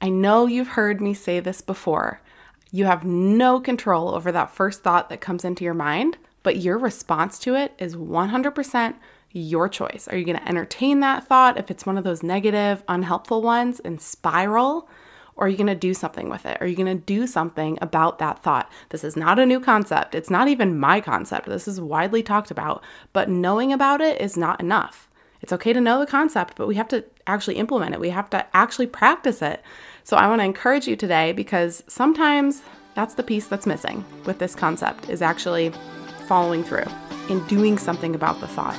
I know you've heard me say this before. You have no control over that first thought that comes into your mind, but your response to it is 100% your choice. Are you going to entertain that thought if it's one of those negative, unhelpful ones and spiral? Or are you going to do something with it? Are you going to do something about that thought? This is not a new concept. It's not even my concept. This is widely talked about, but knowing about it is not enough. It's okay to know the concept, but we have to actually implement it. We have to actually practice it. So I want to encourage you today because sometimes that's the piece that's missing with this concept is actually following through and doing something about the thought.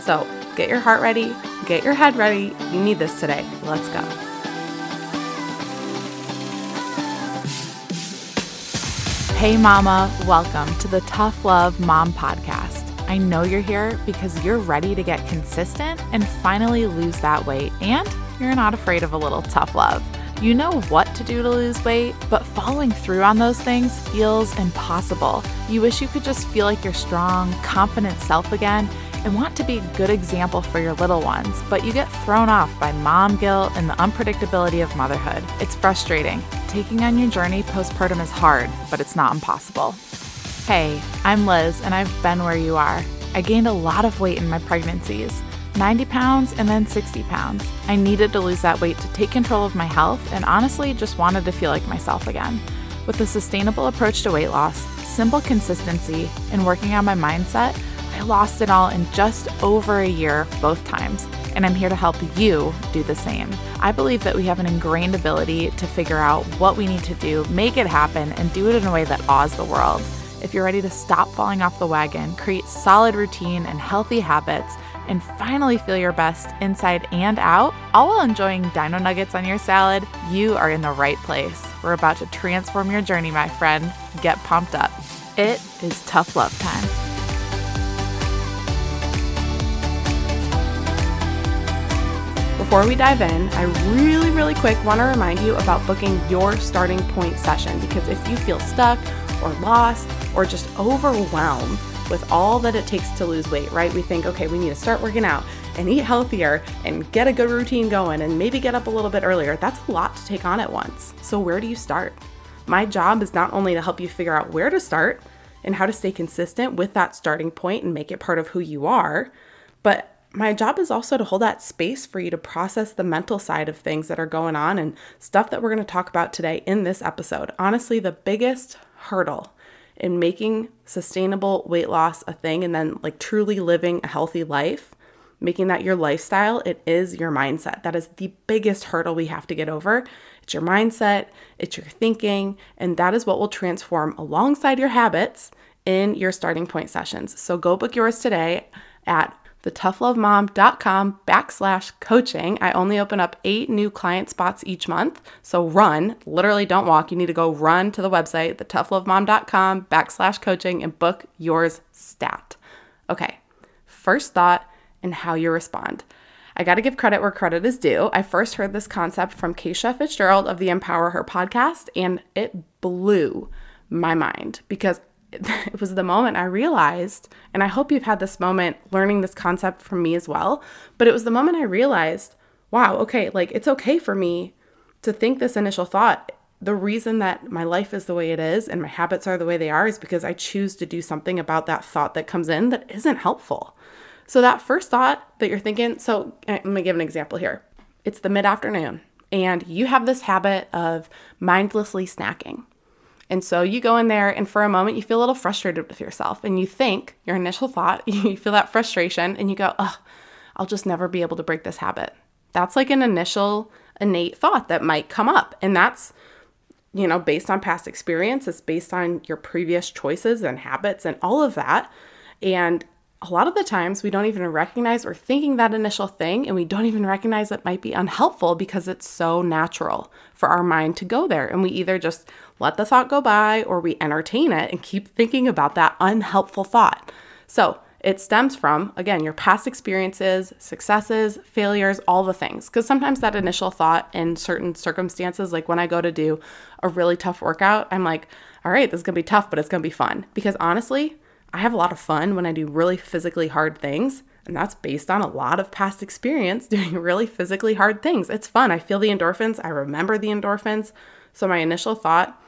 So get your heart ready, get your head ready. You need this today. Let's go. Hey, Mama, welcome to the Tough Love Mom Podcast. I know you're here because you're ready to get consistent and finally lose that weight, and you're not afraid of a little tough love. You know what to do to lose weight, but following through on those things feels impossible. You wish you could just feel like your strong, confident self again and want to be a good example for your little ones, but you get thrown off by mom guilt and the unpredictability of motherhood. It's frustrating. Taking on your journey postpartum is hard, but it's not impossible. Hey, I'm Liz, and I've been where you are. I gained a lot of weight in my pregnancies 90 pounds and then 60 pounds. I needed to lose that weight to take control of my health and honestly just wanted to feel like myself again. With a sustainable approach to weight loss, simple consistency, and working on my mindset, I lost it all in just over a year both times, and I'm here to help you do the same. I believe that we have an ingrained ability to figure out what we need to do, make it happen, and do it in a way that awes the world. If you're ready to stop falling off the wagon, create solid routine and healthy habits, and finally feel your best inside and out, all while enjoying dino nuggets on your salad, you are in the right place. We're about to transform your journey, my friend. Get pumped up. It is tough love time. Before we dive in, I really, really quick want to remind you about booking your starting point session because if you feel stuck or lost or just overwhelmed with all that it takes to lose weight, right? We think, okay, we need to start working out and eat healthier and get a good routine going and maybe get up a little bit earlier. That's a lot to take on at once. So, where do you start? My job is not only to help you figure out where to start and how to stay consistent with that starting point and make it part of who you are, but my job is also to hold that space for you to process the mental side of things that are going on and stuff that we're going to talk about today in this episode. Honestly, the biggest hurdle in making sustainable weight loss a thing and then like truly living a healthy life, making that your lifestyle, it is your mindset. That is the biggest hurdle we have to get over. It's your mindset, it's your thinking, and that is what will transform alongside your habits in your starting point sessions. So go book yours today at thetoughlovemom.com backslash coaching. I only open up eight new client spots each month. So run, literally don't walk. You need to go run to the website, thetoughlovemom.com backslash coaching and book yours stat. Okay, first thought and how you respond. I got to give credit where credit is due. I first heard this concept from Keisha Fitzgerald of the Empower Her podcast, and it blew my mind because it was the moment I realized, and I hope you've had this moment learning this concept from me as well, but it was the moment I realized, wow, okay, like it's okay for me to think this initial thought. The reason that my life is the way it is and my habits are the way they are is because I choose to do something about that thought that comes in that isn't helpful. So, that first thought that you're thinking, so eh, let me give an example here. It's the mid afternoon, and you have this habit of mindlessly snacking. And so you go in there, and for a moment, you feel a little frustrated with yourself, and you think your initial thought, you feel that frustration, and you go, oh, I'll just never be able to break this habit. That's like an initial innate thought that might come up. And that's, you know, based on past experience, it's based on your previous choices and habits and all of that. And a lot of the times we don't even recognize we're thinking that initial thing and we don't even recognize it might be unhelpful because it's so natural for our mind to go there. And we either just let the thought go by or we entertain it and keep thinking about that unhelpful thought. So it stems from, again, your past experiences, successes, failures, all the things. Because sometimes that initial thought in certain circumstances, like when I go to do a really tough workout, I'm like, all right, this is gonna be tough, but it's gonna be fun. Because honestly, I have a lot of fun when I do really physically hard things. And that's based on a lot of past experience doing really physically hard things. It's fun. I feel the endorphins, I remember the endorphins. So my initial thought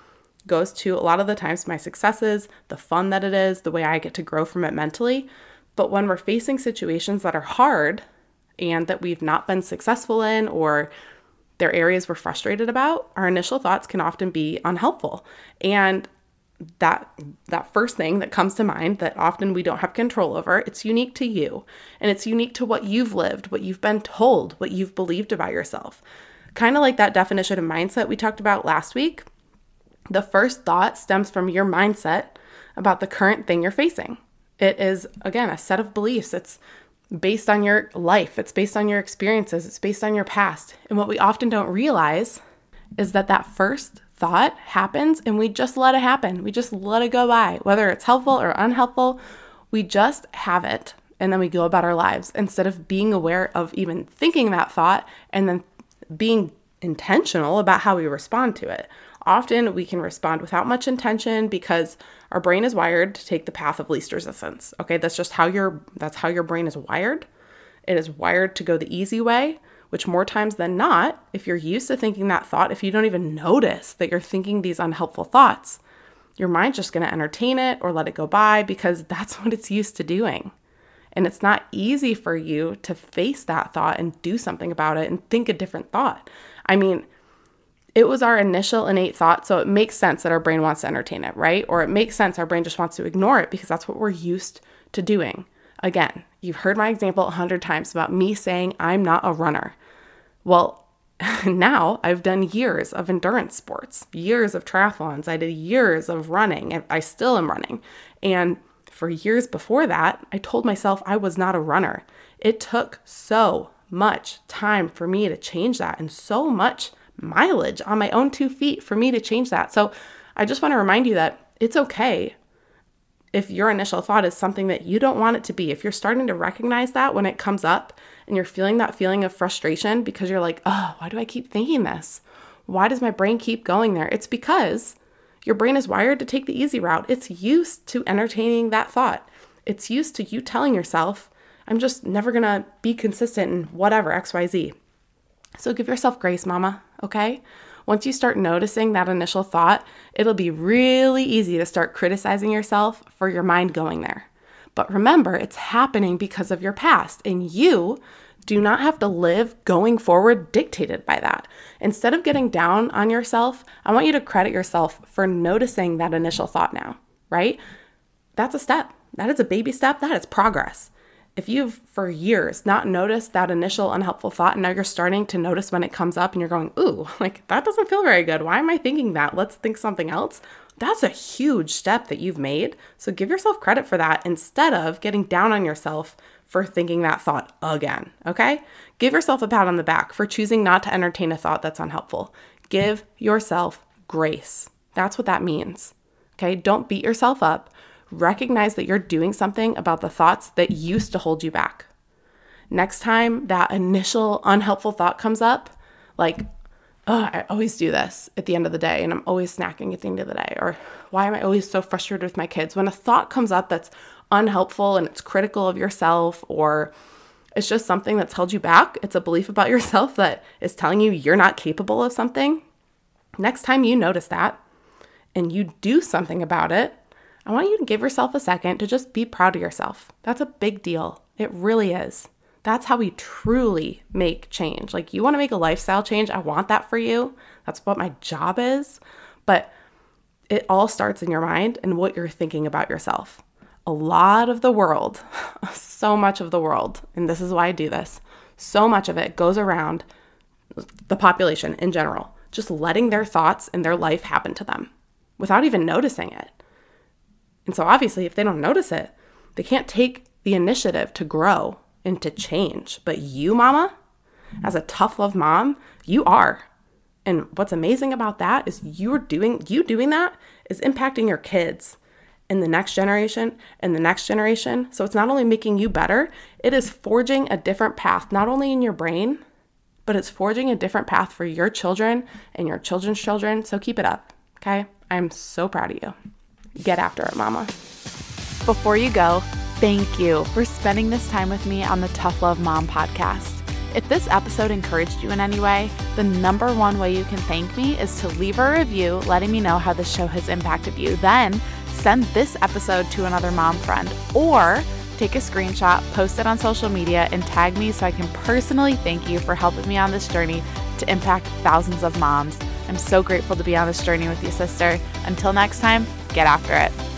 goes to a lot of the times my successes, the fun that it is, the way I get to grow from it mentally. But when we're facing situations that are hard and that we've not been successful in or they're areas we're frustrated about, our initial thoughts can often be unhelpful. And that that first thing that comes to mind that often we don't have control over it's unique to you. And it's unique to what you've lived what you've been told what you've believed about yourself. Kind of like that definition of mindset we talked about last week the first thought stems from your mindset about the current thing you're facing. It is again a set of beliefs. It's based on your life. It's based on your experiences. It's based on your past. And what we often don't realize is that that first thought happens and we just let it happen. We just let it go by, whether it's helpful or unhelpful. We just have it and then we go about our lives instead of being aware of even thinking that thought and then being intentional about how we respond to it. Often we can respond without much intention because our brain is wired to take the path of least resistance. Okay, that's just how your that's how your brain is wired. It is wired to go the easy way which more times than not, if you're used to thinking that thought, if you don't even notice that you're thinking these unhelpful thoughts, your mind's just going to entertain it or let it go by because that's what it's used to doing. And it's not easy for you to face that thought and do something about it and think a different thought. I mean, it was our initial innate thought, so it makes sense that our brain wants to entertain it, right? Or it makes sense our brain just wants to ignore it because that's what we're used to doing. Again, you've heard my example a hundred times about me saying I'm not a runner. Well, now I've done years of endurance sports, years of triathlons. I did years of running. And I still am running. And for years before that, I told myself I was not a runner. It took so much time for me to change that and so much mileage on my own two feet for me to change that. So I just want to remind you that it's okay if your initial thought is something that you don't want it to be. If you're starting to recognize that when it comes up and you're feeling that feeling of frustration because you're like, oh, why do I keep thinking this? Why does my brain keep going there? It's because your brain is wired to take the easy route. It's used to entertaining that thought. It's used to you telling yourself, I'm just never gonna be consistent in whatever, XYZ. So give yourself grace, mama, okay? Once you start noticing that initial thought, it'll be really easy to start criticizing yourself for your mind going there. But remember, it's happening because of your past, and you do not have to live going forward dictated by that. Instead of getting down on yourself, I want you to credit yourself for noticing that initial thought now, right? That's a step. That is a baby step. That is progress. If you've for years not noticed that initial unhelpful thought and now you're starting to notice when it comes up and you're going, ooh, like that doesn't feel very good. Why am I thinking that? Let's think something else. That's a huge step that you've made. So give yourself credit for that instead of getting down on yourself for thinking that thought again. Okay? Give yourself a pat on the back for choosing not to entertain a thought that's unhelpful. Give yourself grace. That's what that means. Okay? Don't beat yourself up. Recognize that you're doing something about the thoughts that used to hold you back. Next time that initial unhelpful thought comes up, like, oh, I always do this at the end of the day and I'm always snacking at the end of the day. Or why am I always so frustrated with my kids? When a thought comes up that's unhelpful and it's critical of yourself or it's just something that's held you back, it's a belief about yourself that is telling you you're not capable of something. Next time you notice that and you do something about it, I want you to give yourself a second to just be proud of yourself. That's a big deal. It really is. That's how we truly make change. Like, you want to make a lifestyle change, I want that for you. That's what my job is. But it all starts in your mind and what you're thinking about yourself. A lot of the world, so much of the world, and this is why I do this, so much of it goes around the population in general, just letting their thoughts and their life happen to them without even noticing it. And so, obviously, if they don't notice it, they can't take the initiative to grow and to change. But you, mama, as a tough love mom, you are. And what's amazing about that is you're doing you doing that is impacting your kids in the next generation and the next generation. So it's not only making you better, it is forging a different path, not only in your brain, but it's forging a different path for your children and your children's children. So keep it up. Okay? I'm so proud of you. Get after it, mama. Before you go, Thank you for spending this time with me on the Tough Love Mom podcast. If this episode encouraged you in any way, the number one way you can thank me is to leave a review letting me know how the show has impacted you. Then send this episode to another mom friend or take a screenshot, post it on social media, and tag me so I can personally thank you for helping me on this journey to impact thousands of moms. I'm so grateful to be on this journey with you, sister. Until next time, get after it.